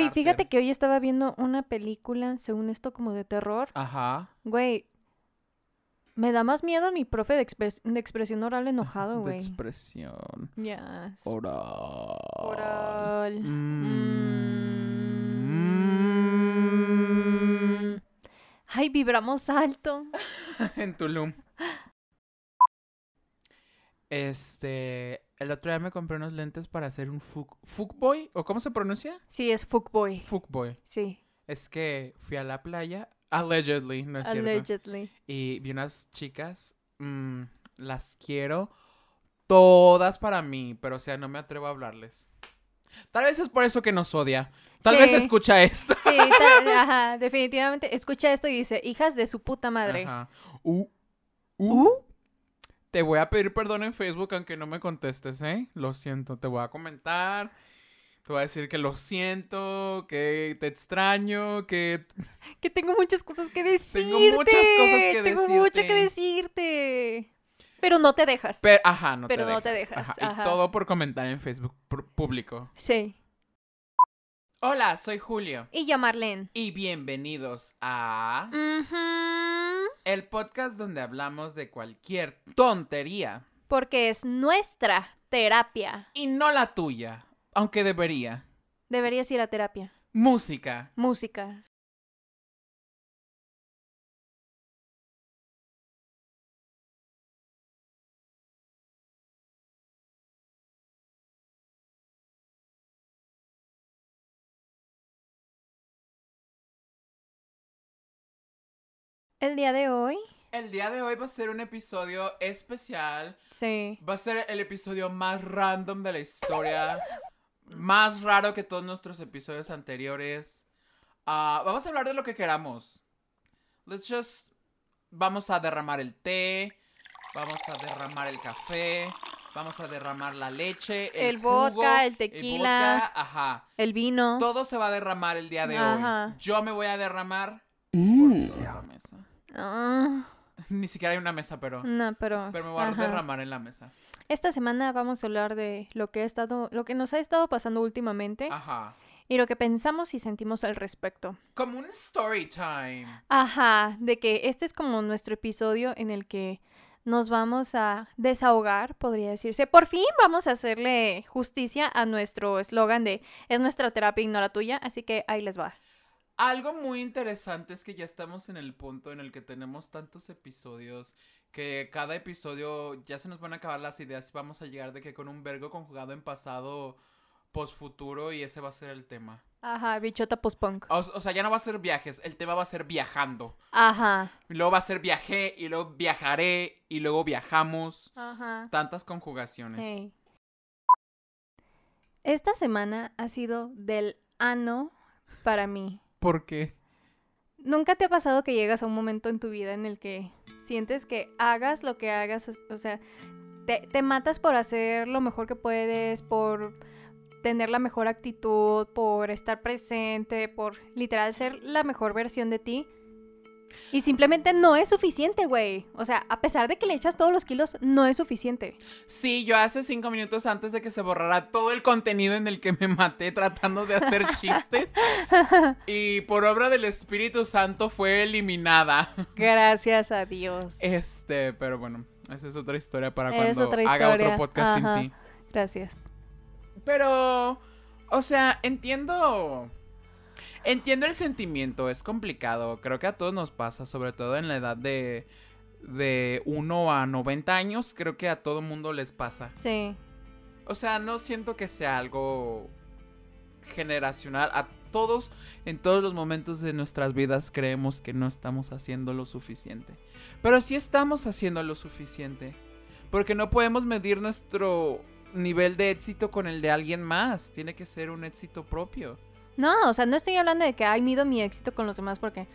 Güey, fíjate que hoy estaba viendo una película, según esto, como de terror. Ajá. Güey, me da más miedo mi profe de, expres- de expresión oral enojado, De güey. expresión. Yes. Oral. Oral. Mm. Mm. Ay, vibramos alto. en Tulum. Este, el otro día me compré unos lentes para hacer un fuck, fuckboy, ¿o cómo se pronuncia? Sí, es fuckboy. Fuckboy. Sí, Es que fui a la playa, allegedly, no es cierto. allegedly. Y vi unas chicas, mm, las quiero todas para mí, pero o sea, no me atrevo a hablarles. Tal vez es por eso que nos odia. Tal vez escucha esto. Sí, ta- ajá, definitivamente. Escucha esto y dice, hijas de su puta madre. Ajá. Uh, uh. Te voy a pedir perdón en Facebook aunque no me contestes, ¿eh? Lo siento, te voy a comentar. Te voy a decir que lo siento, que te extraño, que... Que tengo muchas cosas que decirte. Tengo muchas cosas que Tengo mucho que decirte. decirte. Pero no te dejas. Pero, ajá, no Pero te no te dejas. dejas, Ajá, Y todo por comentar en Facebook público. Sí. Hola, soy Julio. Y yo, Marlene. Y bienvenidos a... El podcast donde hablamos de cualquier tontería. Porque es nuestra terapia. Y no la tuya, aunque debería. Deberías ir a terapia. Música. Música. El día de hoy, El día de hoy va a ser un episodio especial. sí. Va a ser el episodio más random de la historia. Más raro que todos nuestros episodios anteriores. Ah, vamos a hablar de lo que queramos. Let's just. Vamos a derramar el té. Vamos a derramar el café. Vamos a derramar la leche. El, El jugo, vodka, el tequila. vodka, ajá. El vino. Todo se va a derramar el día de Ajá. hoy. Yo me voy a derramar por toda la mesa. Ah, Ni siquiera hay una mesa, pero. no, pero. Pero me voy a ajá. derramar en la mesa. Esta semana vamos a hablar de lo que ha estado, lo que nos ha estado pasando últimamente Ajá. y lo que pensamos y sentimos al respecto. Como un story time. Ajá, de que este es como nuestro episodio en el que nos vamos a desahogar, podría decirse. Por fin vamos a hacerle justicia a nuestro eslogan de es nuestra terapia y no la tuya, así que ahí les va. Algo muy interesante es que ya estamos en el punto en el que tenemos tantos episodios que cada episodio ya se nos van a acabar las ideas. Vamos a llegar de que con un vergo conjugado en pasado, posfuturo y ese va a ser el tema. Ajá, bichota post-punk. O, o sea, ya no va a ser viajes, el tema va a ser viajando. Ajá, Y luego va a ser viajé y luego viajaré y luego viajamos. ajá. Tantas conjugaciones. Esta semana ha sido del ano para mí. ¿Por qué? ¿Nunca te ha pasado que llegas a un momento en tu vida en el que sientes que hagas lo que hagas, o sea, te, te matas por hacer lo mejor que puedes, por tener la mejor actitud, por estar presente, por literal ser la mejor versión de ti? Y simplemente no es suficiente, güey. O sea, a pesar de que le echas todos los kilos, no es suficiente. Sí, yo hace cinco minutos antes de que se borrara todo el contenido en el que me maté tratando de hacer chistes. y por obra del Espíritu Santo fue eliminada. Gracias a Dios. Este, pero bueno, esa es otra historia para Es cuando haga otro podcast ajá. sin ti. Gracias. Pero, o sea, entiendo. Entiendo el sentimiento, es complicado. Creo que a todos nos pasa, sobre todo en la edad de. De 1 a 90 años, creo que a todo mundo les pasa. Sí. O sea, no siento que sea algo generacional. A todos, en todos los momentos de nuestras vidas, creemos que no estamos haciendo lo suficiente. Pero sí estamos haciendo lo suficiente. Porque no podemos medir nuestro nivel de éxito con el de alguien más. Tiene que ser un éxito propio. No, o sea, no estoy hablando de que ay mido mi éxito con los demás porque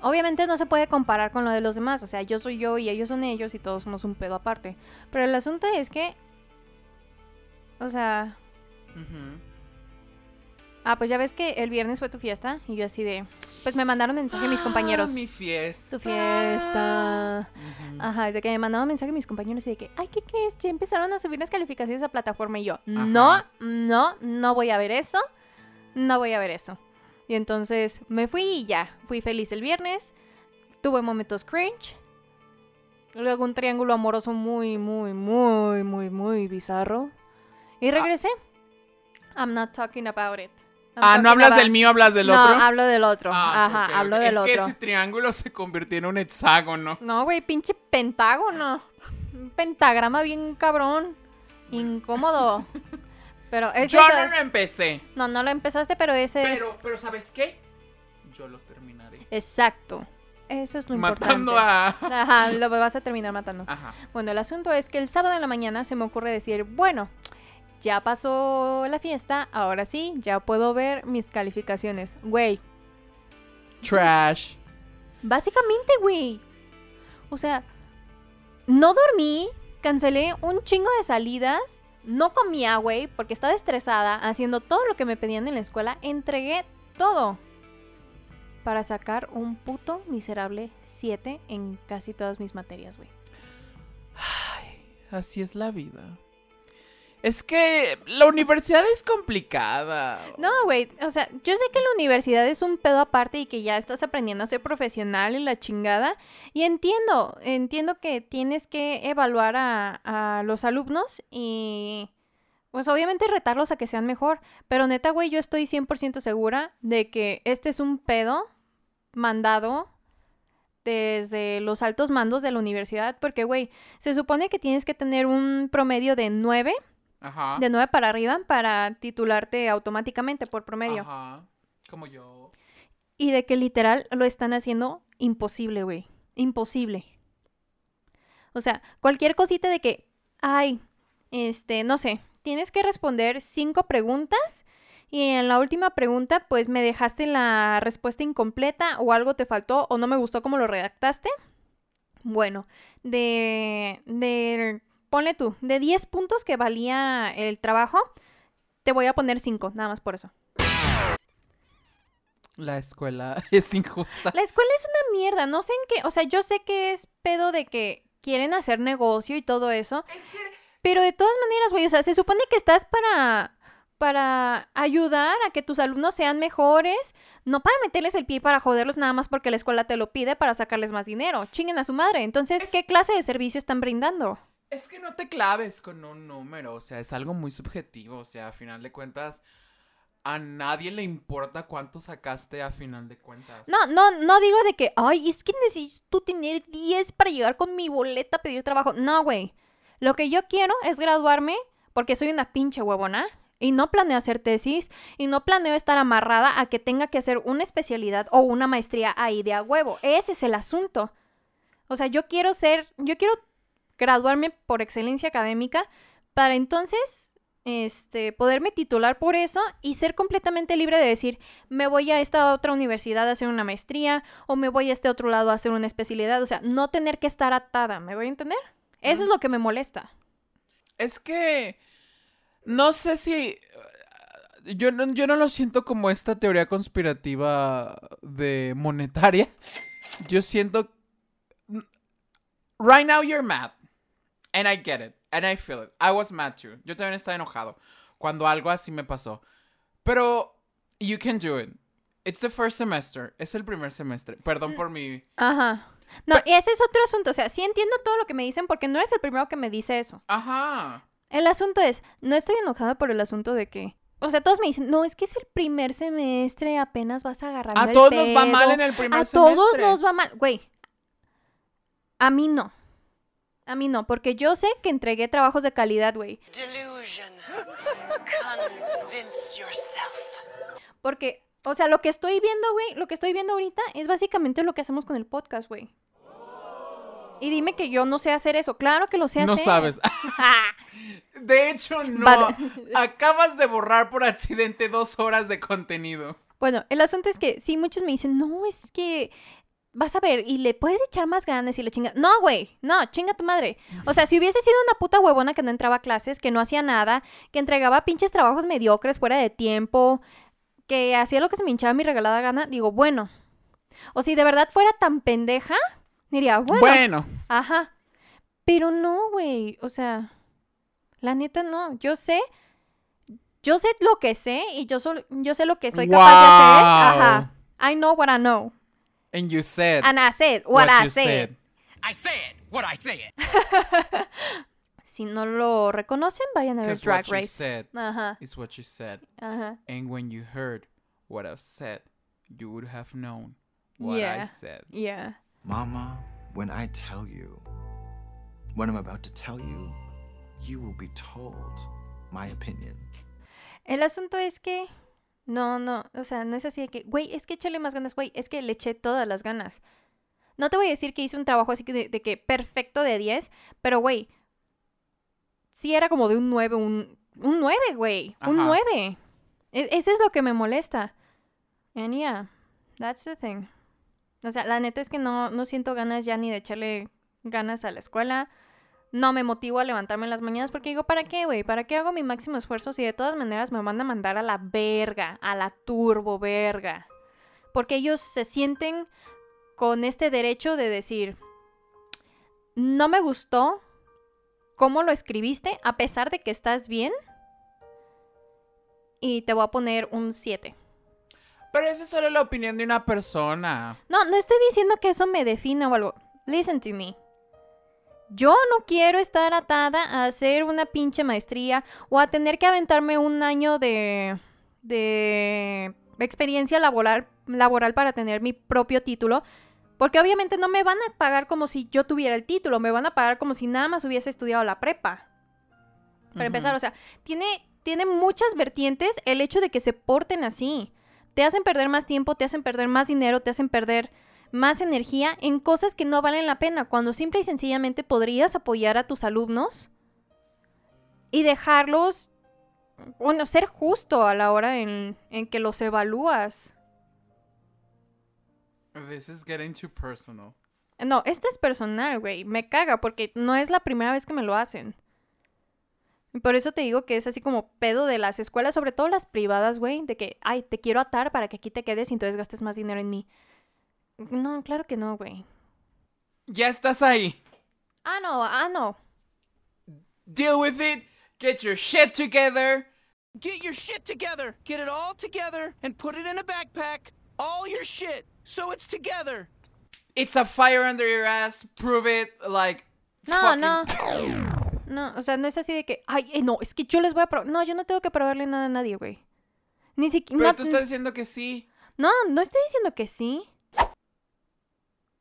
obviamente no se puede comparar con lo de los demás. O sea, yo soy yo y ellos son ellos y todos somos un pedo aparte. Pero el asunto es que, o sea, Ujú. ah, pues ya ves que el viernes fue tu fiesta y yo así de, pues me mandaron mensaje mis compañeros. Ah, mi fiesta. Tu fiesta. Ajá, de que me mandaban mensaje mis compañeros y de que, ay, ¿qué crees? Ya empezaron a subir las calificaciones a plataforma y yo, no, no, no voy a ver eso. No voy a ver eso. Y entonces me fui y ya, fui feliz el viernes, tuve momentos cringe, luego un triángulo amoroso muy, muy, muy, muy, muy bizarro. Y regresé. I'm not talking about it. I'm Ah, no hablas about- del mío, hablas del no, otro. hablo del otro. Ah, Ajá, hablo del es que otro. ese triángulo se convirtió en un hexágono. No, güey, pinche pentágono. Un pentagrama bien cabrón. Incómodo. Pero ese Yo no lo empecé. no, no lo empezaste, pero ese Pero, es. pero ¿sabes qué? Yo lo terminaré. Exacto. Eso es lo Matando importante. a... Ajá, lo vas a terminar matando. Ajá. Bueno, el asunto es que el sábado en la mañana se me ocurre decir, bueno, ya pasó la fiesta, ahora sí, ya puedo ver mis calificaciones. Güey, Trash. básicamente, güey. O sea, no dormí, cancelé un chingo de salidas, no comía, güey, porque estaba estresada, haciendo todo lo que me pedían en la escuela, entregué todo para sacar un puto miserable 7 en casi todas mis materias, güey. Ay, así es la vida. Es que la universidad es complicada. No, güey, o sea, yo sé que la universidad es un pedo aparte y que ya estás aprendiendo a ser profesional y la chingada. Y entiendo, entiendo que tienes que evaluar a, los alumnos y pues obviamente retarlos a que sean mejor. Pero neta, güey, yo estoy 100% segura de que este es un pedo mandado desde los altos mandos de la universidad. Porque, güey, se supone que tienes que tener un promedio de 9, Ajá. de 9 para arriba para titularte automáticamente por promedio. Ajá. Como yo. Y de que literal lo están haciendo imposible, güey. Imposible. O sea, cualquier cosita de que, ay, este, no sé, tienes que responder cinco preguntas y en la última pregunta, pues me dejaste la respuesta incompleta o algo te faltó o no me gustó cómo lo redactaste. Bueno, de, de, ponle tú, de 10 puntos que valía el trabajo, te voy a poner 5, nada más por eso. La escuela es injusta. La escuela es una mierda, no sé en qué, o sea, yo sé que es pedo de que quieren hacer negocio y todo eso, pero de todas maneras, güey, o sea, se supone que estás para para ayudar a que tus alumnos sean mejores, no para meterles el pie para joderlos nada más porque la escuela te lo pide para sacarles más dinero. Chinguen a su madre. Entonces, Es- ¿qué clase de servicio están brindando? Es que no te claves con un número, o sea, es algo muy subjetivo, o sea, a final de cuentas, a nadie le importa cuánto sacaste a final de cuentas. No, no, no digo de que, ay, es que necesito tener 10 para llegar con mi boleta a pedir trabajo. No, güey. Lo que yo quiero es graduarme porque soy una pinche huevona y no planeo hacer tesis y no planeo estar amarrada a que tenga que hacer una especialidad o una maestría ahí de a huevo. Ese es el asunto. O sea, yo quiero ser, yo quiero graduarme por excelencia académica para entonces este poderme titular por eso y ser completamente libre de decir, me voy a esta otra universidad a hacer una maestría o me voy a este otro lado a hacer una especialidad, o sea, no tener que estar atada, ¿me voy a entender? Eso es lo que me molesta. Es que no sé si yo no, yo no lo siento como esta teoría conspirativa de monetaria. Yo siento right now you're mad and I get it and I feel it. I was mad too. Yo también estaba enojado cuando algo así me pasó. Pero you can do it. It's the first semester. Es el primer semestre. Perdón por mi Ajá. No, y ese es otro asunto, o sea, sí entiendo todo lo que me dicen porque no eres el primero que me dice eso. Ajá. El asunto es, no estoy enojada por el asunto de que, o sea, todos me dicen, no, es que es el primer semestre, apenas vas a agarrar A todos nos va mal en el primer A semestre. todos nos va mal, güey. A mí no. A mí no, porque yo sé que entregué trabajos de calidad, güey. Delusion. Convince yourself. Porque, o sea, lo que estoy viendo, güey, lo que estoy viendo ahorita es básicamente lo que hacemos con el podcast, güey. Y dime que yo no sé hacer eso. Claro que lo sé No hacer. sabes. Ah, De hecho, no. Acabas de borrar por accidente dos horas de contenido. bueno, el asunto es que sí, muchos me dicen, no, es que vas a ver, y le puedes echar más ganas y le chinga. No, güey, no, chinga tu madre. O sea, si hubiese sido una puta huevona que no entraba a clases, que no hacía nada, que entregaba pinches trabajos mediocres fuera de tiempo, que hacía lo que se me hinchaba mi regalada gana, digo, bueno. O si de verdad fuera tan pendeja, diría, bueno, Bueno, Ajá. Pero no, güey. O sea, la neta no. Yo sé. yo sé lo que sé y yo, sol- yo sé lo que soy capaz de hacer. Ajá. I know what I know. And you said And I said what, I you said. I said what I said. Si no lo reconocen, vayan a ver Because Drag what you Race. said Ajá, is what you said. ajá. And when you heard what I've said, you would have known what I said. Yeah. Mama, when I tell you, what I'm about to tell you, you will be told my opinion. El asunto es que. No, no. O sea, no es así de que. Güey, es que échale más ganas, güey. Es que le eché todas las ganas. No te voy a decir que hice un trabajo así de, de que perfecto de 10, pero güey. Sí era como de un 9, un, un 9, güey. Un Ajá. 9. E- eso es lo que me molesta. And yeah, that's the thing. O sea, la neta es que no, no siento ganas ya ni de echarle ganas a la escuela. No me motivo a levantarme en las mañanas porque digo, ¿para qué, güey? ¿Para qué hago mi máximo esfuerzo si de todas maneras me van a mandar a la verga, a la turbo verga? Porque ellos se sienten con este derecho de decir, no me gustó cómo lo escribiste, a pesar de que estás bien, y te voy a poner un 7. Pero esa es solo la opinión de una persona. No, no estoy diciendo que eso me defina o algo. Listen to me. Yo no quiero estar atada a hacer una pinche maestría o a tener que aventarme un año de, de experiencia laboral, laboral para tener mi propio título. Porque obviamente no me van a pagar como si yo tuviera el título, me van a pagar como si nada más hubiese estudiado la prepa. Para empezar, o sea, tiene, tiene muchas vertientes el hecho de que se porten así. Te hacen perder más tiempo, te hacen perder más dinero, te hacen perder más energía en cosas que no valen la pena, cuando simple y sencillamente podrías apoyar a tus alumnos y dejarlos, bueno, ser justo a la hora en, en que los evalúas. This is getting too personal. No, esto es personal, güey. Me caga porque no es la primera vez que me lo hacen. Por eso te digo que es así como pedo de las escuelas, sobre todo las privadas, güey, de que, ay, te quiero atar para que aquí te quedes y entonces gastes más dinero en mí. No, claro que no, güey. Ya estás ahí. Ah, no, ah, no. Deal with it. Get your shit together. Get your shit together. Get it all together and put it in a backpack. All your shit. So it's together. It's a fire under your ass. Prove it. Like. No, fucking- no. No, o sea, no es así de que, ay, eh, no, es que yo les voy a probar. No, yo no tengo que probarle nada a nadie, güey. Ni siquiera. Pero No, tú estás diciendo que sí. no, no estoy diciendo que sí.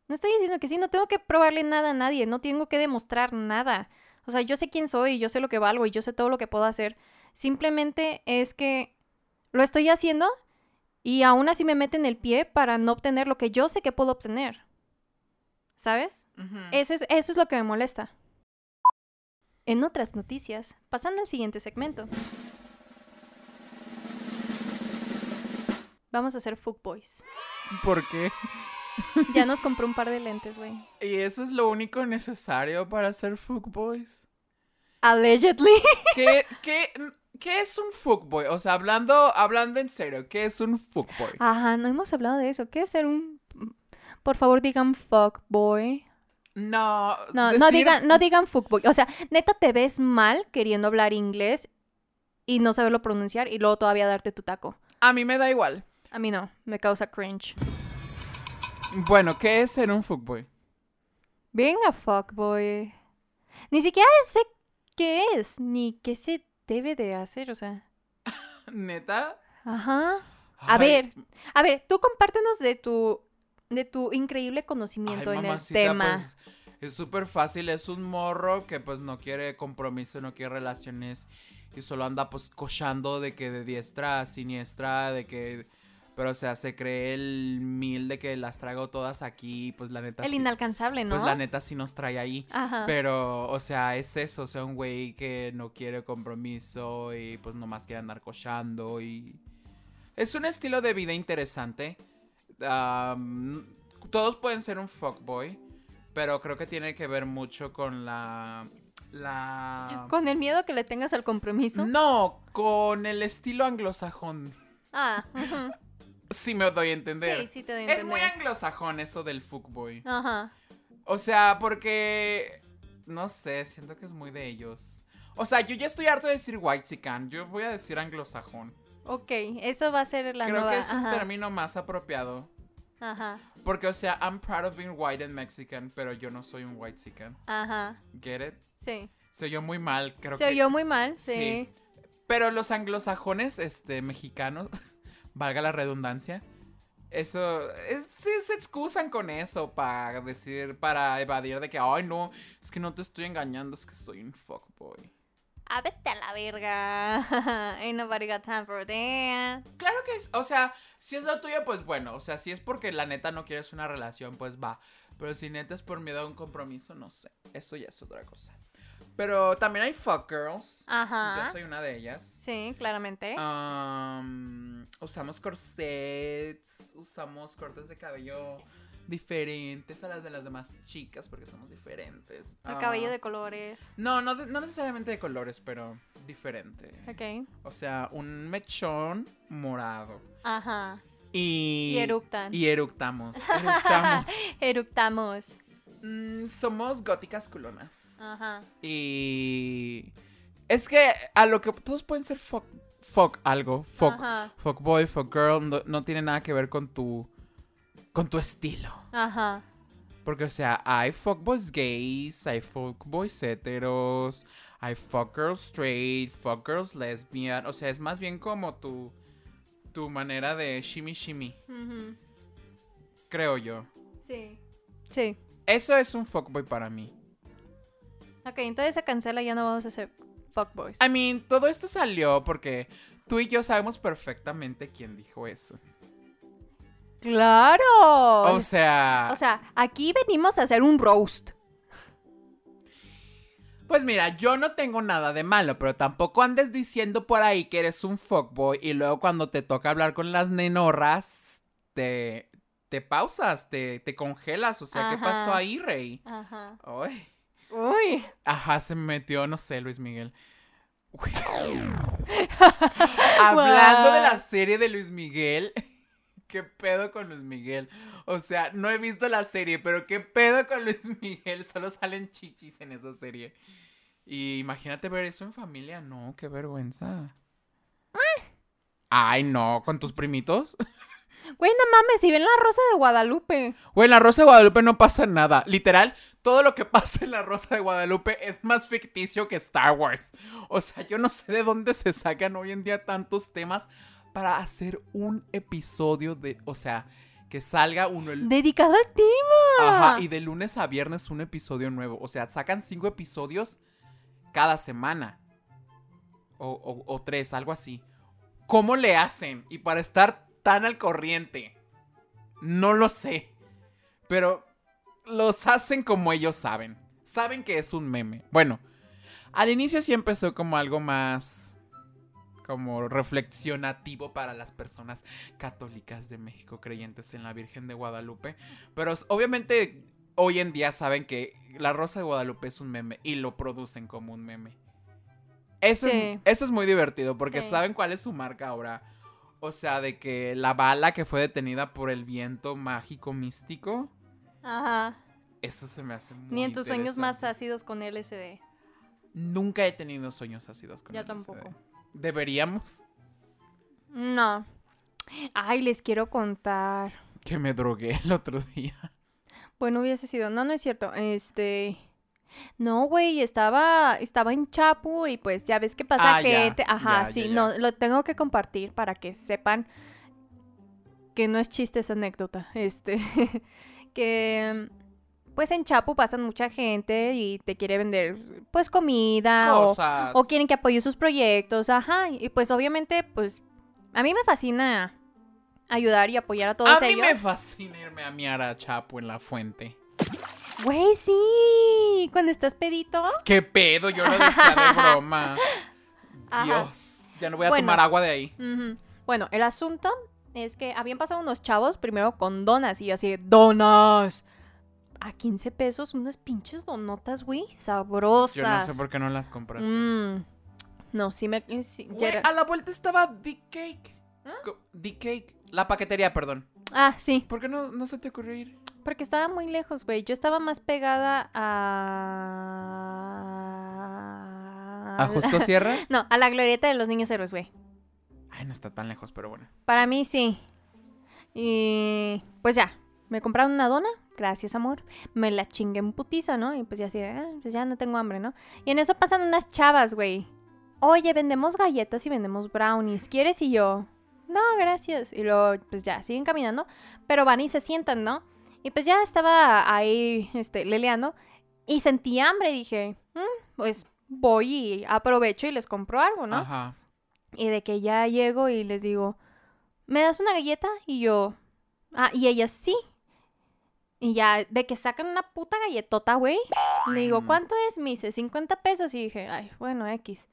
No estoy diciendo que sí, no tengo que probarle nada a nadie, no tengo que demostrar nada. O sea, yo sé quién soy, yo sé lo que valgo y yo sé todo lo que puedo hacer. Simplemente es que lo estoy haciendo y aún así me meten el pie para no obtener lo que yo sé que puedo obtener. ¿Sabes? Eso es, eso es lo que me molesta. En otras noticias, pasando al siguiente segmento. Vamos a hacer fuckboys. ¿Por qué? Ya nos compró un par de lentes, güey. ¿Y eso es lo único necesario para ser fuckboys? Allegedly. ¿Qué, qué, qué es un fuckboy? O sea, hablando, hablando en serio, ¿qué es un fuckboy? Ajá, no hemos hablado de eso. ¿Qué es ser un... Por favor, digan fuckboy. No, No, no digan, no digan fuckboy. O sea, neta te ves mal queriendo hablar inglés y no saberlo pronunciar y luego todavía darte tu taco. A mí me da igual. A mí no, me causa cringe. Bueno, ¿qué es ser un fuckboy? Venga, fuckboy. Ni siquiera sé qué es, ni qué se debe de hacer, o sea. ¿Neta? Ajá. A Ay, ver, a ver, tú compártenos de tu de tu increíble ay, conocimiento en el tema. pues, es súper fácil, es un morro que pues no quiere compromiso, no quiere relaciones y solo anda pues cochando de que de diestra a siniestra, de que... Pero o sea, se cree el mil de que las traigo todas aquí, pues la neta el sí- inalcanzable, ¿no? Pues la neta sí nos trae ahí. Ajá. Pero, o sea, es eso, o sea, un güey que no quiere compromiso y pues nomás quiere andar cochando y... Es un estilo de vida interesante. Am, todos pueden ser un fuckboy, pero creo que tiene que ver mucho con la... La... Con el miedo que le tengas al compromiso. No, con el estilo anglosajón. Ah. Sí me doy a entender. sí, sí te doy a Es muy entender. anglosajón eso del fuckboy. Ajá. O sea, porque. No sé, siento que es muy de ellos. O sea, yo ya estoy harto de decir white Yo voy a decir anglosajón. Ok, eso va a ser la Creo nueva. que es un ajá, término más apropiado. Ajá, Porque, o sea, I'm proud of being white and Mexican, pero yo no soy un white ajá, Get it? sí. Se oyó muy mal, creo Se que. oyó muy mal, sí. Sí. Pero los anglosajones, este, mexicanos, valga la redundancia, eso, es- sí se excusan con eso para decir, para evadir de que, ay no, es que no te estoy engañando, es que soy un fuckboy. Ah, vete a la verga. Ain't nobody got time for that. Claro que es, o sea, si es lo tuyo, pues bueno, o sea, si es porque la neta no quieres una relación, pues va. Pero si neta es por miedo a un compromiso, no sé, eso ya es otra cosa. Pero también hay fuck girls. Ajá. Yo soy una de ellas. Sí, claramente. Am, usamos corsets, usamos cortes de cabello diferentes a las de las demás chicas porque somos diferentes. El Ah, cabello de colores. No, no, de- no necesariamente de colores, pero diferente. Ok. O sea, un mechón morado. Ajá. Y... Y eructan. Y eructamos. Eructamos. Eructamos. Mm, somos góticas culonas. Ajá. Y... Es que a lo que todos pueden ser fuck, fuck algo. Fuck, Ajá. fuck boy, fuck girl. No, no tiene nada que ver con tu... Con tu estilo. Ajá. Porque, o sea, hay fuckboys gays, hay fuckboys heteros, hay fuck girls straight, fuck girls lesbian. O sea, es más bien como tu, tu manera de shimmy shimmy, creo yo. Sí. Sí. Eso es un fuckboy para mí. Ok, entonces se cancela, ya no vamos a hacer fuckboys. I mean, todo esto salió porque tú y yo sabemos perfectamente quién dijo eso. ¡Claro! O sea, O sea, aquí venimos a hacer un roast. pues mira, yo no tengo nada de malo, pero tampoco andes diciendo por ahí que eres un fuckboy y luego cuando te toca hablar con las nenorras, te, te pausas, te, te congelas. O sea, ¿qué pasó ahí, Rey? Ajá. Ay. Uy. Ajá, se me metió, no sé, Luis Miguel. Hablando de la serie de Luis Miguel. ¿Qué pedo con Luis Miguel? O sea, no he visto la serie, pero ¿qué pedo con Luis Miguel? Solo salen chichis en esa serie. Y imagínate ver eso en familia. No, qué vergüenza. Ay, no, con tus primitos. Güey, no mames, si ven la rosa de Guadalupe. Güey, en la Rosa de Guadalupe no pasa nada. Literal, todo lo que pasa en la Rosa de Guadalupe es más ficticio que Star Wars. O sea, yo no sé de dónde se sacan hoy en día tantos temas para hacer un episodio de. O sea, que salga uno el. Dedicado al tema. Ajá, y de lunes a viernes un episodio nuevo. O sea, sacan cinco episodios cada semana. O, o- o tres, algo así. ¿Cómo le hacen? Y para estar tan al corriente. No lo sé. Pero los hacen como ellos saben. Saben que es un meme. Bueno, al inicio sí empezó como algo más como reflexionativo para las personas católicas de México creyentes en la Virgen de Guadalupe. Pero obviamente hoy en día saben que la Rosa de Guadalupe es un meme y lo producen como un meme. Eso, Sí. es, eso es muy divertido porque Sí. saben cuál es su marca ahora. O sea, de que la bala que fue detenida por el viento mágico místico, Ajá. eso se me hace muy Ni en tus sueños más ácidos con LSD. Nunca he tenido sueños ácidos con Yo LSD. tampoco. Deberíamos. No. Ay, les quiero contar. Que me drogué el otro día. Bueno, hubiese sido. No, no es cierto. Este. No, güey, estaba, estaba en Chapu y pues ya ves que pasa Ah, ya, gente. Ajá, ya, sí, ya, no, lo tengo que compartir para que sepan que no es chiste esa anécdota. Este, que pues en Chapu pasan mucha gente y te quiere vender pues comida o, Cosas. o quieren que apoye sus proyectos, ajá. Y pues obviamente, pues a mí me fascina ayudar y apoyar a todos a mí ellos. me fascina irme a miar a Chapo en la fuente. Güey, sí, cuando estás pedito. ¿Qué pedo? Yo lo decía de broma. Dios. Ya no voy a Bueno. tomar agua de ahí. Bueno, el asunto es que habían pasado unos chavos primero con donas y yo así, donas. A 15 pesos unas pinches donotas, güey, sabrosas. Yo no sé por qué no las compraste. Mm. No, sí me... sí, Güey, a la vuelta estaba Dick Cake. ¿Ah? Dick Cake. La paquetería, perdón. Ah, sí, ¿Por qué no, no se te ocurrió ir? porque estaba muy lejos, güey. Yo estaba más pegada ¿A Justo Sierra? No, a la glorieta de los niños héroes, güey. Ay, no está tan lejos, pero bueno. Para mí sí. Y pues ya, me compraron una dona, gracias amor. Me la chingué en putiza, ¿no? Y pues ya así, "Ah, pues ya no tengo hambre, ¿no? Y en eso pasan unas chavas, güey. Oye, vendemos galletas y vendemos brownies. ¿Quieres? Y yo, no, gracias. Y luego, pues ya, siguen caminando. Pero van y se sientan, ¿no? Y pues ya estaba ahí, este, leleando. Y sentí hambre. Y dije, "Mm, pues voy y aprovecho y les compro algo, ¿no? Ajá. Y de que ya llego y les digo, ¿me das una galleta? Y yo, ah, y ellas sí. Y ya, de que sacan una puta galletota, güey. Le digo. ¿cuánto es? Me dice, 50 pesos. Y dije, ay, bueno, X.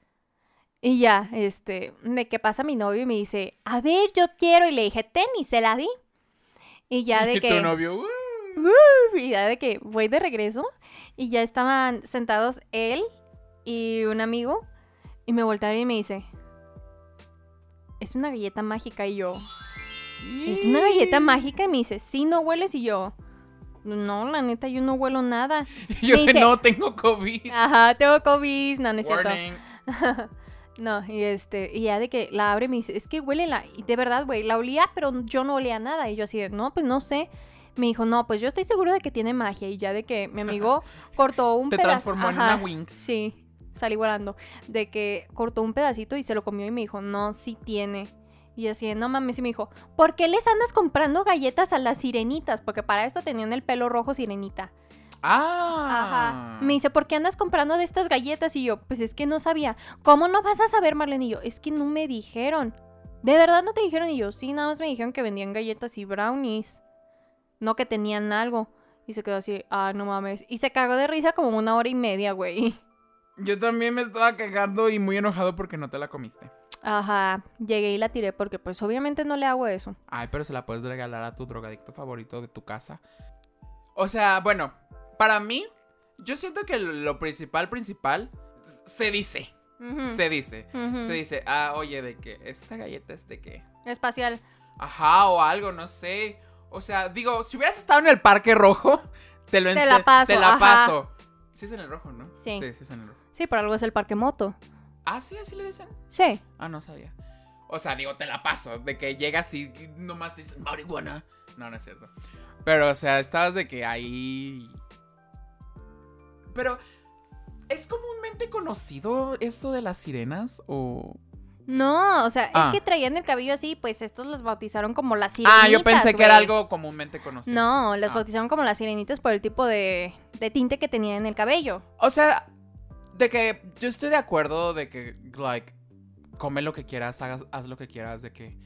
Y ya, este, de que pasa mi novio y me dice, a ver, yo quiero. Y le dije, ten, y se la di. Y ya de que... tu novio, "Uh". Y ya de que voy de regreso y ya estaban sentados él y un amigo y me voltearon y me dice, es una galleta mágica y yo, es una galleta mágica y me dice, sí, no hueles y yo, no, la neta, yo no huelo nada. Y yo dice- no tengo COVID. Ajá, tengo COVID, no, no es cierto. No, y este, y ya de que la abre y me dice, es que huele la, y de verdad, güey, la olía, pero yo no olía nada. Y yo así de, no, pues no sé. Me dijo, no, pues yo estoy seguro de que tiene magia. Y ya de que mi amigo cortó un Te pedazo. transformó en Ajá, una Winx. Sí, salí volando. De que cortó un pedacito y se lo comió y me dijo, no, sí tiene. Y así de, no mames, y me dijo, ¿por qué les andas comprando galletas a las sirenitas? Porque para esto tenían el pelo rojo sirenita. Ah. Ajá. Me dice, ¿por qué andas comprando de estas galletas? Y yo, pues es que no sabía. ¿Cómo no vas a saber, Marlene? Y yo, es que no me dijeron. ¿De verdad no te dijeron? Y yo, sí, nada más me dijeron que vendían galletas y brownies. No que tenían algo. Y se quedó así, ah, no mames. Y se cagó de risa como una hora y media, güey. Yo también me estaba cagando y muy enojado porque no te la comiste. Ajá. Llegué y la tiré porque pues obviamente no le hago eso. Ay, pero se la puedes regalar a tu drogadicto favorito de tu casa. O sea, bueno, para mí, yo siento que lo- principal, principal, se dice. Se dice. Se dice, ah, oye, de que esta galleta es de qué. Espacial. Ajá, o algo, no sé. O sea, digo, si hubieras estado en el Parque Rojo, te lo Te la paso, Te la ajá. paso. Sí es en el rojo, ¿no? Sí. Sí, sí es en el rojo. Sí, por algo es el parque moto. Ah, sí, así le dicen. Sí. Ah, no sabía. O sea, digo, te la paso. De que llegas y nomás te dicen marihuana. No, no es cierto. Pero, o sea, estabas de que ahí. Pero, ¿es comúnmente conocido eso de las sirenas? O. No, o sea, Ah. es que traían el cabello así, pues estos los bautizaron como las sirenitas. Ah, yo pensé que era algo comúnmente conocido. No, las Ah. bautizaron como las sirenitas por el tipo de, de tinte que tenía en el cabello. O sea, de que yo estoy de acuerdo de que, like, come lo que quieras, hagas, haz lo que quieras, de que.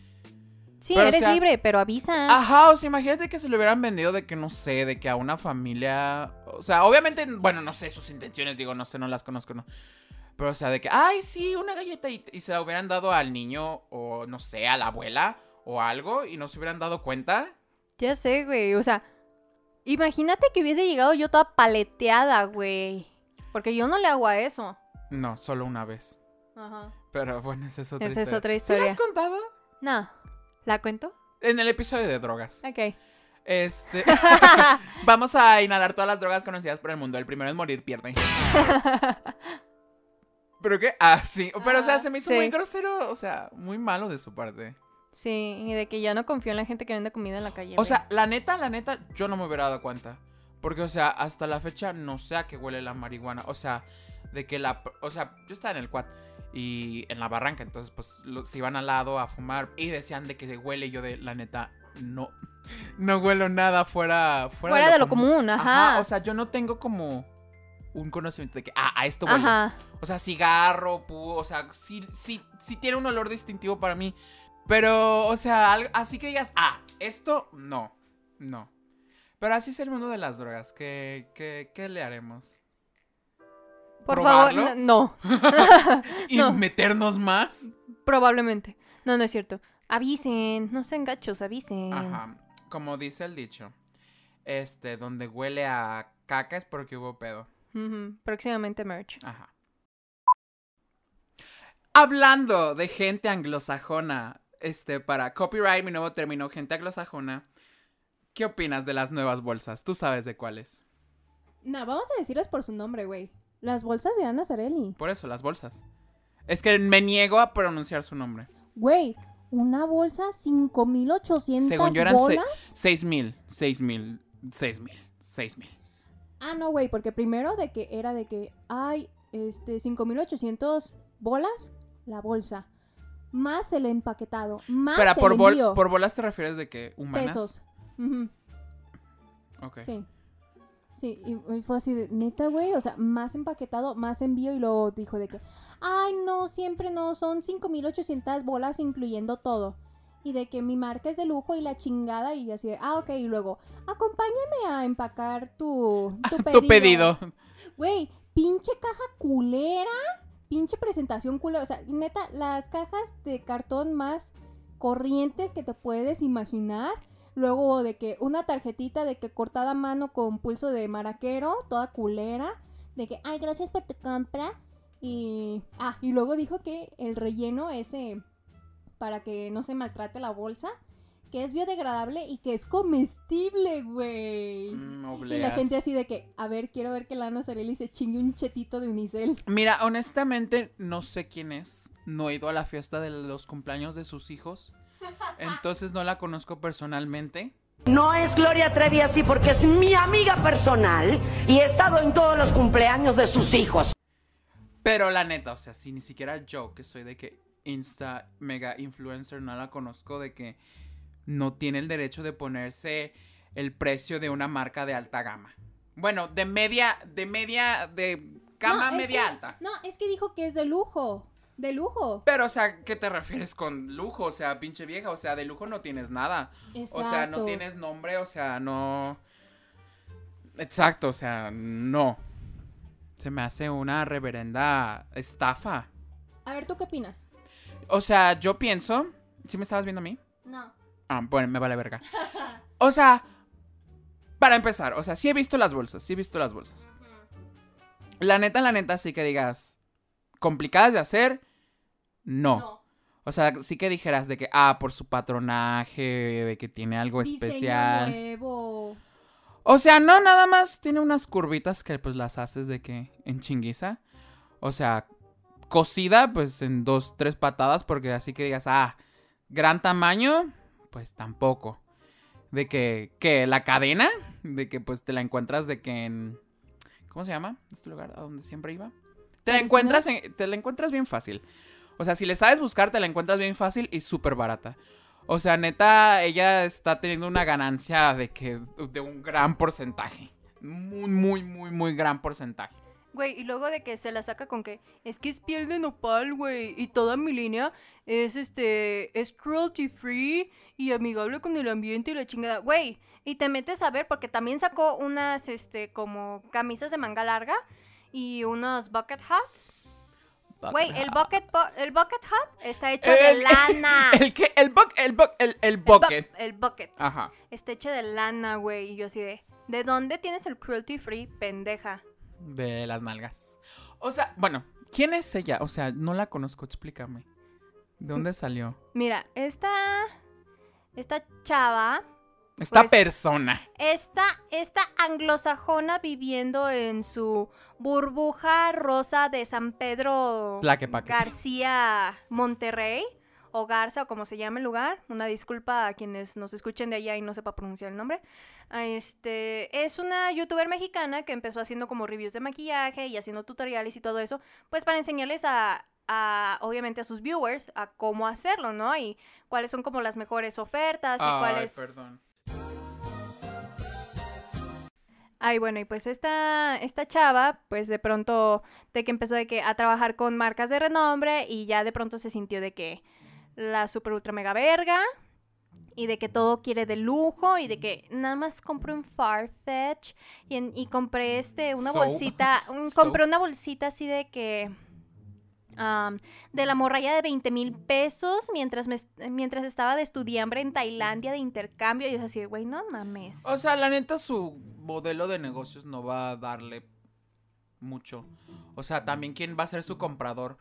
Sí, Pero, o eres sea, libre, pero avisa. Ajá, o sea, imagínate que se lo hubieran vendido de que, no sé, de que a una familia. O sea, obviamente, bueno, no sé sus intenciones, digo, no sé, no las conozco, no. Pero, o sea, de que, ay, sí, una galleta y, y se la hubieran dado al niño, o no sé, a la abuela, o algo, y no se hubieran dado cuenta. Ya sé, güey. O sea, imagínate que hubiese llegado yo toda paleteada, güey. Porque yo no le hago a eso. No, solo una vez. Ajá. Pero bueno, esa es otra Esa es historia. otra ¿Sí historia. la has contado? No. ¿La cuento? En el episodio de drogas. Ok. Este. Vamos a inhalar todas las drogas conocidas por el mundo. El primero en morir pierde. ¿Pero qué? Ah, sí. Pero, o sea, Ah, se me hizo sí. muy grosero. O sea, muy malo de su parte. sí, y de que ya no confío en la gente que vende comida en la calle. O sea, la neta, la neta, yo no me hubiera dado cuenta. Porque, o sea, hasta la fecha no sé a qué huele la marihuana. O sea, de que la. O sea, yo estaba en el quad y en la barranca. Entonces, pues, lo- se iban al lado a fumar y decían de que huele. y Yo, de la neta, no. No huelo nada fuera. Fuera, Fuera de lo común, ajá. O sea, yo no tengo como un conocimiento de que, ah, a esto huele. Ajá. O sea, cigarro, pu, o sea, sí, sí, sí tiene un olor distintivo para mí. Pero, o sea, así que digas, ah, esto no, no. Pero así es el mundo de las drogas. ¿Qué, qué, qué le haremos? Por ¿Probarlo? favor, no. ¿Y No. meternos más? Probablemente. No, no es cierto. Avisen, no sean gachos, avisen. Ajá. Como dice el dicho, este, donde huele a caca es porque hubo pedo. Próximamente merch. Ajá. Hablando de gente anglosajona, este, para copyright, mi nuevo término, gente anglosajona, ¿qué opinas de las nuevas bolsas? Tú sabes de cuáles. No, vamos a decirles por su nombre, güey. Las bolsas de Ana Zarelli. Por eso, las bolsas. Es que me niego a pronunciar su nombre. Güey, una bolsa 5800 Según yo eran bolas. seis mil, seis mil, seis mil, seis mil. Ah, no, güey, porque primero de que era de que hay este 5800 bolas la bolsa, más el empaquetado, más Espera, el por, bol- envío, por bolas te refieres de que humanas. pesos. Ok. Sí. Sí, y, fue así de, neta, güey, o sea, más empaquetado, más envío y luego dijo de que, ay, no, siempre no, son 5800 bolas incluyendo todo. Y de que mi marca es de lujo y la chingada y así de, ah, ok, y luego, acompáñame a empacar tu, tu pedido. Tu pedido. Güey, pinche caja culera, pinche presentación culera. O sea, neta, las cajas de cartón más corrientes que te puedes imaginar. Luego de que una tarjetita de que cortada a mano con pulso de maraquero, toda culera. De que, ay, gracias por tu compra. Y, ah, y luego dijo que el relleno ese, para que no se maltrate la bolsa, que es biodegradable y que es comestible, güey. Mm, Y la gente así de que, a ver, quiero ver que Lana Zarelli se chingue un chetito de unicel. Mira, honestamente, no sé quién es. No he ido a la fiesta de los cumpleaños de sus hijos. Entonces no la conozco personalmente. No es Gloria Trevi así porque es mi amiga personal y he estado en todos los cumpleaños de sus hijos. Pero la neta, o sea, si ni siquiera yo, que soy de que Insta mega influencer, no la conozco, de que no tiene el derecho de ponerse el precio de una marca de alta gama. Bueno, de media, de media, de gama No, media que- alta. No, es que dijo que es de lujo. De lujo. Pero, o sea, ¿qué te refieres con lujo? O sea, pinche vieja, o sea, de lujo no tienes nada. O sea, no Exacto. tienes nombre, o sea, no. Exacto, o sea, no. Se me hace una reverenda estafa. A ver, ¿tú qué opinas? O sea, yo pienso. ¿Sí me estabas viendo a mí? No. Ah, bueno, me vale verga. O sea, para empezar, o sea, sí he visto las bolsas, sí he visto las bolsas. La neta, la neta, sí que digas. ¿Complicadas de hacer? No. O sea, sí que dijeras de que, ah, por su patronaje, de que tiene algo Diseño especial. nuevo. O sea, no, nada más tiene unas curvitas que pues las haces de que en chinguiza. O sea, cocida pues en dos, tres patadas porque así que digas, ah, gran tamaño, pues tampoco. De que, que la cadena, de que pues te la encuentras de que en... ¿Cómo se llama? Este lugar a donde siempre iba. Te la encuentras, en- te la encuentras bien fácil. O sea, si le sabes buscar, te la encuentras bien fácil y súper barata. O sea, neta, ella está teniendo una ganancia de que de un gran porcentaje. Muy, muy, muy, muy gran porcentaje. Güey, y luego de que se la saca con que es que es piel de nopal, güey, y toda mi línea es este es cruelty free y amigable con el ambiente y la chingada, güey. Y te metes a ver porque también sacó unas este como camisas de manga larga y unos bucket hats. Güey, el bucket bu- el bucket está hecho de lana. El que, el buck, el buck, el, el bu- bucket. El bucket. Ajá. Está hecho de lana, güey. Y yo así de, ¿de dónde tienes el cruelty free, pendeja? De las nalgas. O sea, bueno, ¿quién es ella? O sea, no la conozco, explícame. ¿De dónde salió? Mira, esta. Esta chava. Esta Pues- persona. Esta, esta anglosajona viviendo en su burbuja rosa de San Pedro Tlaquepaque. García Monterrey. O Garza, o como se llame el lugar. Una disculpa a quienes nos escuchen de allá y no sepa pronunciar el nombre. Ah, Este, es una youtuber mexicana que empezó haciendo como reviews de maquillaje y haciendo tutoriales y todo eso, pues para enseñarles a, a, obviamente a sus viewers a cómo hacerlo, ¿no? Y cuáles son como las mejores ofertas y Ay, cuáles... perdón. Ay, bueno, y pues esta, esta chava, pues de pronto, de que empezó de que a trabajar con marcas de renombre y ya de pronto se sintió de que la super ultra mega verga y de que todo quiere de lujo y de que nada más compré un Farfetch y, en- y compré este, una bolsita, un- compré una bolsita así de que... am, de la morralla de 20 mil pesos mientras, me, mientras estaba de estudiambre en Tailandia de intercambio y es así, güey, no mames. O sea, la neta, su modelo de negocios no va a darle mucho. O sea, también quién va a ser su comprador.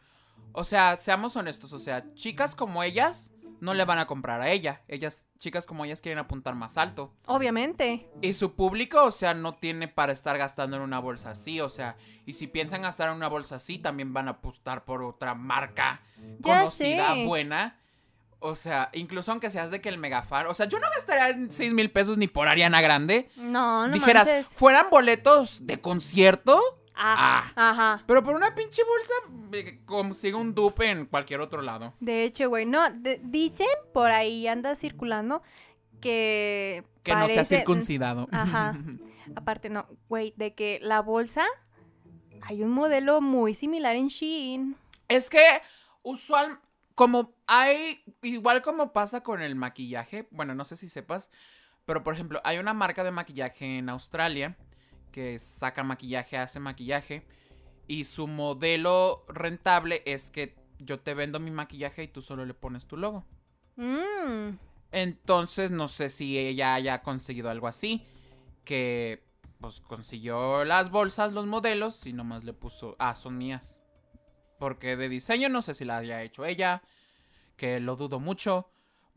O sea, seamos honestos, o sea, chicas como ellas no le van a comprar a ella. Ellas, chicas como ellas, quieren apuntar más alto. Obviamente. Y su público, o sea, no tiene para estar gastando en una bolsa así, o sea, y si piensan gastar en una bolsa así, también van a apostar por otra marca Ya conocida, sé. buena. O sea, incluso aunque seas de que el megafar, o sea, yo no gastaría 6 mil pesos ni por Ariana Grande. No, no Dijeras, manches. fueran boletos de concierto, Ah, ajá. pero por una pinche bolsa, consigo un dupe en cualquier otro lado. De hecho, güey, no, de- dicen por ahí anda circulando que Que no sea parece- circuncidado. Ajá. Aparte, no, güey, de que la bolsa hay un modelo muy similar en Shein. Es que usual, como hay, igual como pasa con el maquillaje, bueno, no sé si sepas, pero por ejemplo, hay una marca de maquillaje en Australia que saca maquillaje, hace maquillaje, y su modelo rentable es que yo te vendo mi maquillaje y tú solo le pones tu logo. Mm, Entonces, no sé si ella haya conseguido algo así, que pues consiguió las bolsas, los modelos, y nomás le puso, ah, son mías. Porque de diseño no sé si la haya hecho ella, que lo dudo mucho.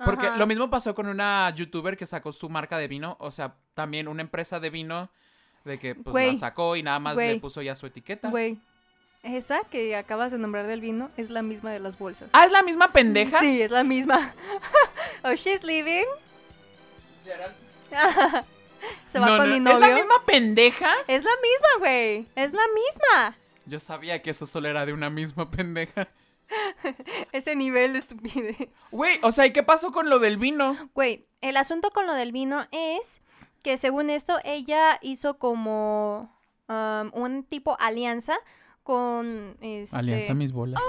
Porque Ajá. lo mismo pasó con una youtuber que sacó su marca de vino, o sea, también una empresa de vino de que pues la sacó y nada más le puso ya su etiqueta. Güey, esa que acabas de nombrar del vino es la misma de las bolsas. Ah, es la misma pendeja. Sí, es la misma. oh, she's leaving. Se va No, con no, mi novio. ¿Es la misma pendeja? Es la misma, güey. Es la misma. Yo sabía que eso solo era de una misma pendeja. Ese nivel de estupidez. Güey, o sea, ¿y qué pasó con lo del vino? Güey, el asunto con lo del vino es que según esto ella hizo como um, un tipo alianza con este... mis bolas.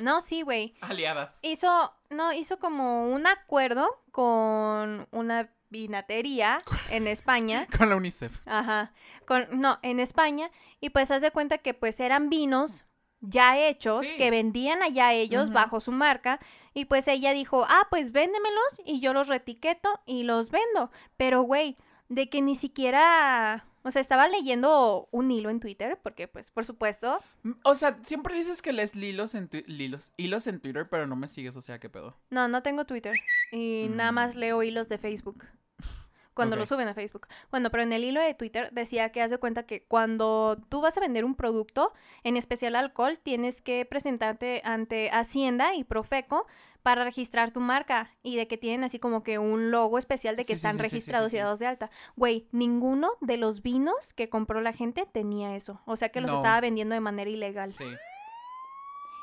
No, sí, güey. Aliadas. Hizo, no, hizo como un acuerdo con una vinatería en España. Con la UNICEF. Ajá. Con, no, en España. Y pues haz de cuenta que pues eran vinos ya hechos Sí. que vendían allá ellos bajo su marca. Y pues ella dijo, ah, pues véndemelos y yo los retiqueto y los vendo. Pero, güey, de que ni siquiera... O sea, estaba leyendo un hilo en Twitter, porque pues, por supuesto, O sea, siempre dices que lees lilos en, lilos, hilos en Twitter, pero no me sigues, o sea, ¿qué pedo? No, no tengo Twitter. Y nada más Mm. leo hilos de Facebook. Cuando lo suben a Facebook. Bueno, pero en el hilo de Twitter decía que haz de cuenta que cuando tú vas a vender un producto, en especial alcohol, tienes que presentarte ante Hacienda y Profeco para registrar tu marca y de que tienen así como que un logo especial de que Sí, están sí, registrados sí, y dados de alta. Güey, ninguno de los vinos que compró la gente tenía eso. O sea que los No. estaba vendiendo de manera ilegal. Sí.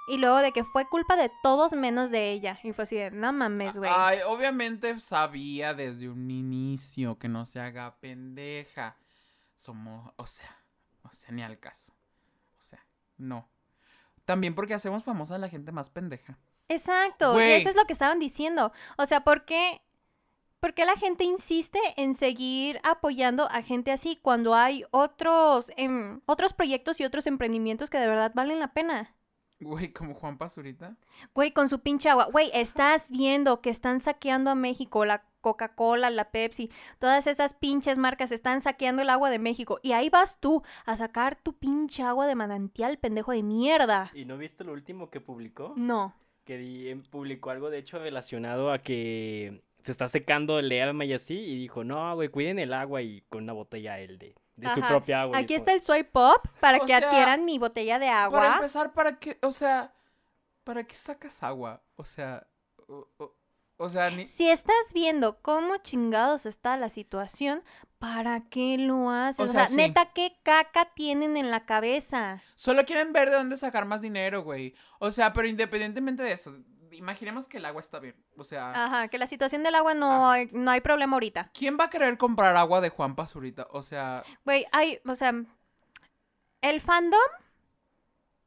Y luego de que fue culpa de todos menos de ella. Y fue así de, no mames, güey. Ay, obviamente sabía desde un inicio que no se haga pendeja. Somos, o sea, o sea, ni al caso. O sea, no. También porque hacemos famosa a la gente más pendeja. Exacto, y eso es lo que estaban diciendo. O sea, ¿por qué, por qué la gente insiste en seguir apoyando a gente así cuando hay otros, em, otros proyectos y otros emprendimientos que de verdad valen la pena? Güey, como Juan Pazurita. Güey, con su pinche agua. Güey, estás viendo que están saqueando a México, la Coca-Cola, la Pepsi, todas esas pinches marcas están saqueando el agua de México. Y ahí vas tú a sacar tu pinche agua de manantial, pendejo de mierda. ¿Y no viste lo último que publicó? No. Que di- publicó algo, de hecho, relacionado a que se está secando el Lema y así, y dijo, no, güey, cuiden el agua y con una botella él de, de su propia agua. Aquí es está el swipe up para O que sea, adquieran mi botella de Para agua. empezar, ¿para qué? O sea, ¿para qué sacas agua? O sea, o, o- o sea, ni... Si estás viendo cómo chingados está la situación, ¿para qué lo haces? O O, sea, sea, sí. neta, ¿qué caca tienen en la cabeza? Solo quieren ver de dónde sacar más dinero, güey. O sea, pero independientemente de eso, imaginemos que el agua está bien. O sea, Ajá, que la situación del agua no, hay, no hay problema ahorita. ¿quién va a querer comprar agua de Juan Pazurita? O sea, Güey, hay, o sea, el fandom,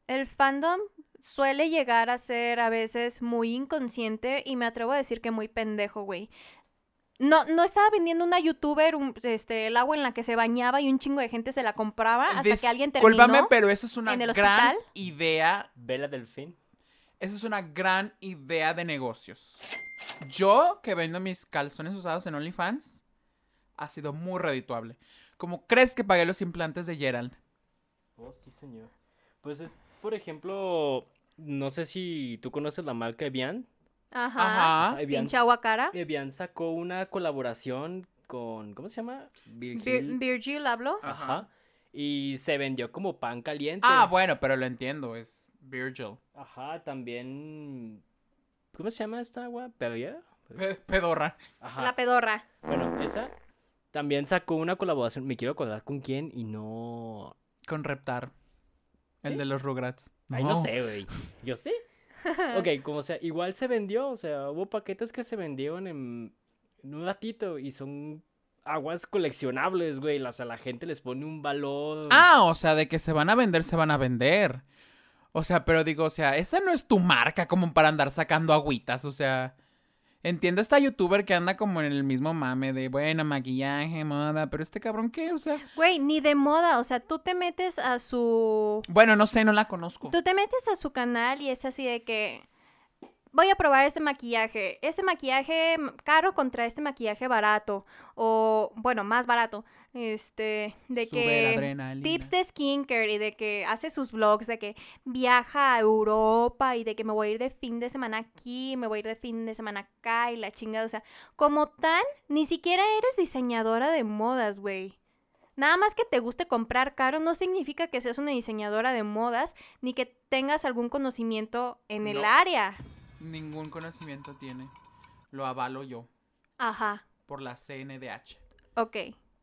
el fandom suele llegar a ser a veces muy inconsciente y me atrevo a decir que muy pendejo, güey. No, no estaba vendiendo una youtuber un- este, el agua en la que se bañaba y un chingo de gente se la compraba hasta que alguien terminó. discúlpame, pero eso es una en el gran hospital. idea. Vela Delfín. Eso es una gran idea de negocios. Yo, que vendo mis calzones usados en OnlyFans, ha sido muy redituable. ¿Cómo crees que pagué los implantes de Gerald? Oh, sí, señor. Pues es, por ejemplo, no sé si tú conoces la marca Evian. Ajá. Ajá. Evian, Pinche agua cara. Evian sacó una colaboración con, ¿cómo se llama? Vir- Virgil. Virgil habló. Ajá. Ajá. Y se vendió como pan caliente. Ah, bueno, pero lo entiendo, es Virgil. Ajá, también. ¿Cómo se llama esta agua? ¿Perrier? Pe- pedorra. Ajá. La pedorra. Bueno, esa también sacó una colaboración. Me quiero acordar con quién y no. Con Reptar. El de los Rugrats. Ay, no sé, güey. Yo sé. Ok, como sea, igual se vendió. O sea, hubo paquetes que se vendieron en, en un ratito y son aguas coleccionables, güey. O sea, la gente les pone un valor. Ah, o sea, de que se van a vender, se van a vender. O sea, pero digo, o sea, esa no es tu marca como para andar sacando agüitas, o sea. Entiendo esta youtuber que anda como en el mismo mame de, bueno, maquillaje, moda, pero este cabrón, ¿qué? O sea, Güey, ni de moda. O sea, tú te metes a su. bueno, no sé, no la conozco. Tú te metes a su canal y es así de que. Voy a probar este maquillaje. Este maquillaje caro contra este maquillaje barato. O, bueno, más barato. Este. De Sube que. Tips de skincare y de que hace sus vlogs, de que viaja a Europa y de que me voy a ir de fin de semana aquí, me voy a ir de fin de semana acá y la chingada. O sea, como tal, ni siquiera eres diseñadora de modas, güey. Nada más que te guste comprar caro no significa que seas una diseñadora de modas ni que tengas algún conocimiento en el área. Ningún conocimiento tiene. Lo avalo yo Ajá, por la CNDH. ok.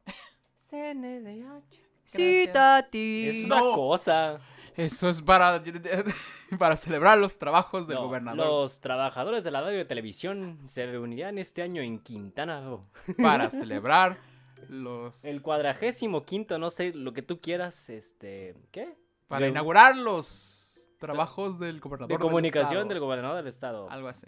CNDH. Tati. Es una No. cosa. Eso es para, para celebrar los trabajos del No, gobernador. Los trabajadores de la radio y televisión se reunirán este año en Quintana Roo. Para celebrar los... El cuadragésimo quinto, no sé, lo que tú quieras, este, ¿qué? Para Reu- inaugurar los trabajos del gobernador De comunicación del gobernador del estado. Algo así.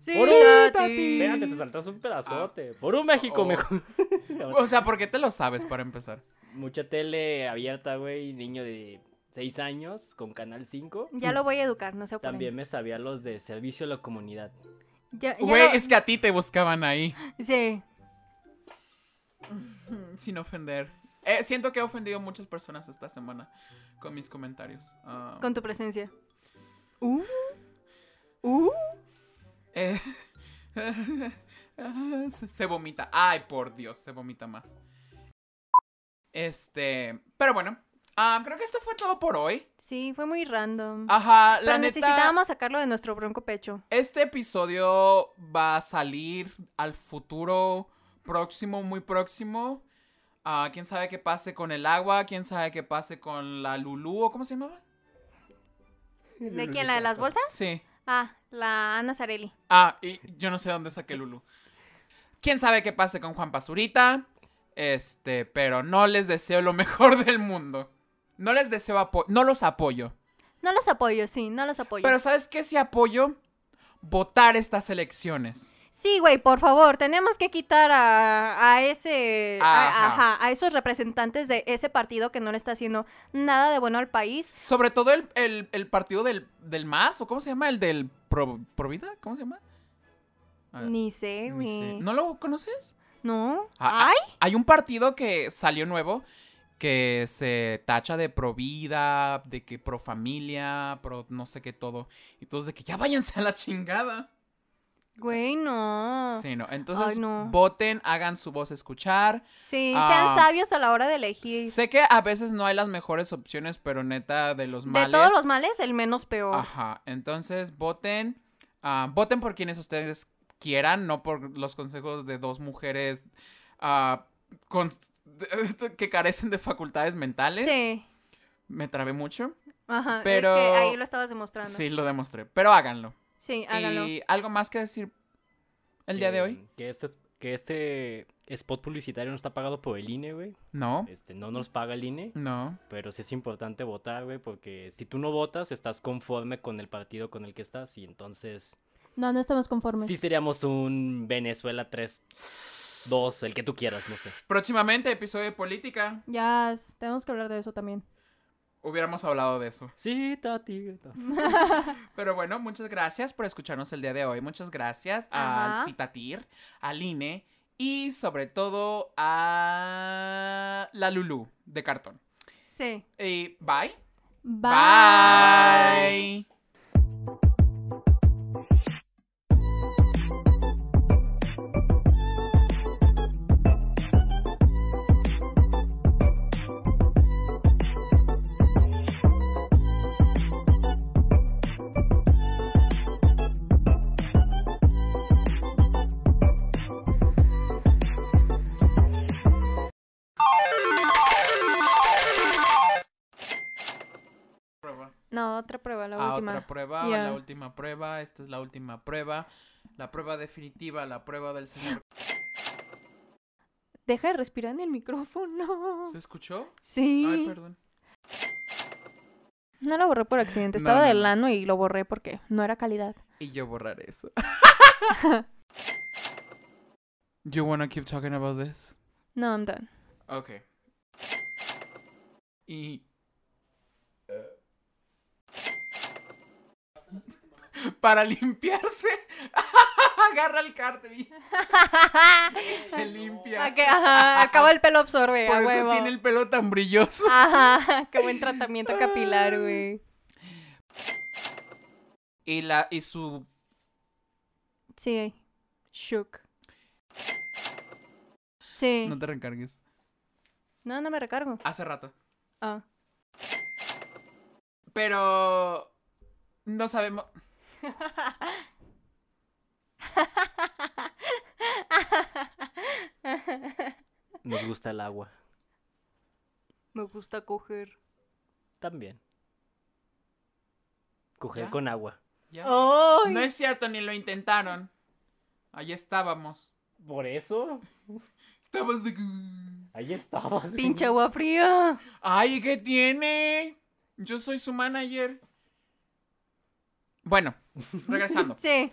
Sí, Por- Tati. Espérate, te saltas un pedazote. Por un México Oh. mejor. O sea, ¿por qué te lo sabes para empezar? Mucha tele abierta, güey, niño de 6 años con Canal 5. Ya lo voy a educar, no se oponen. También me sabía los de servicio a la comunidad. Güey, lo- es que a ti te buscaban ahí. Sí. Sin ofender. Eh, siento que he ofendido a muchas personas esta semana con mis comentarios. Ah, Con tu presencia. Uh. Uh. eh, se, vomita. Ay, por Dios, se vomita más. Este, pero bueno, ah, creo que esto fue todo por hoy. Sí, fue muy random. Ajá, Pero la neta. necesitábamos sacarlo de nuestro bronco pecho. Este episodio va a salir al futuro próximo, muy próximo. Ah, quién sabe qué pase con el agua, quién sabe qué pase con la Lulu, ¿o cómo se llamaba? ¿De quién? ¿La de las bolsas? Sí. Ah, la Ana Zarelli. Ah, y yo no sé dónde saqué Lulu. Quién sabe qué pase con Juan Pazurita. Este, pero no les deseo lo mejor del mundo. No les deseo apoyo, no los apoyo. No los apoyo, sí, no los apoyo. Pero ¿sabes qué sí apoyo? Votar estas elecciones. Sí, güey, por favor, tenemos que quitar a, a ese, a, Ajá. a esos representantes de ese partido que no le está haciendo nada de bueno al país. Sobre todo el, el- el partido del, del MAS, ¿o cómo se llama? El del Pro, Provida, ¿cómo se llama? Ah, Ni sé, güey. ¿No lo conoces? ¿No? Ah, Ay, Hay un partido que salió nuevo que se tacha de pro vida, de que pro familia, pro no sé qué todo. Y todos de que ya váyanse a la chingada. Güey, no. Sí, no. Entonces Ay, no. voten, hagan su voz escuchar. Sí, Ah. sean sabios a la hora de elegir. Sé que a veces no hay las mejores opciones, pero neta, de los de males. todos los males, el menos peor. Ajá, entonces voten, ah, voten por quienes ustedes quieran, no por los consejos de dos mujeres ah, con- que carecen de facultades mentales. Sí. Me trabé mucho. Ajá, Pero- es que ahí lo estabas demostrando. Sí, lo demostré, pero háganlo. Sí, háganlo. ¿Y algo más que decir el día de hoy? Eh, Que este, que este spot publicitario no está pagado por el INE, güey. No, Este, no nos paga el INE. no. Pero sí es importante votar, güey, porque si tú no votas, estás conforme con el partido con el que estás. Y entonces, No, no estamos conformes. sí seríamos un Venezuela 3, 2, el que tú quieras, no sé. Próximamente, episodio de política. Ya, s- tenemos que hablar de eso también. Hubiéramos hablado de eso. Sí, tati. ta. Pero bueno, muchas gracias por escucharnos el día de hoy. Muchas gracias Ajá. al Citatir, al INE y sobre todo a la Lulu de cartón. Sí. Y bye. Bye. Bye. Última. otra prueba, Ya. la última prueba, esta es la última prueba, la prueba definitiva, la prueba del señor. Deja de respirar en el micrófono. ¿Se escuchó? Sí. Ay, perdón. No lo borré por accidente. Estaba no, de no. lano y lo borré porque no era calidad. Y yo borraré eso. you wanna keep talking about this? No, I'm done. Okay. Y para limpiarse, agarra el cártel y se limpia. Que- ajá, acaba el pelo absorbe, Por a eso huevo. tiene el pelo tan brilloso. Ajá, qué buen tratamiento capilar, güey. Y la y su Sí. Shook. Sí. no te recargues. No, no me recargo. Hace rato. Ah. Pero no sabemos. Nos gusta el agua. Me gusta coger. También. Coger ¿Ya? con agua. No es cierto, ni lo intentaron. Ahí estábamos. Por eso. Estábamos de Ahí estabas. Pinche agua fría. Ay, ¿qué tiene? Yo soy su manager. Bueno, regresando. Sí.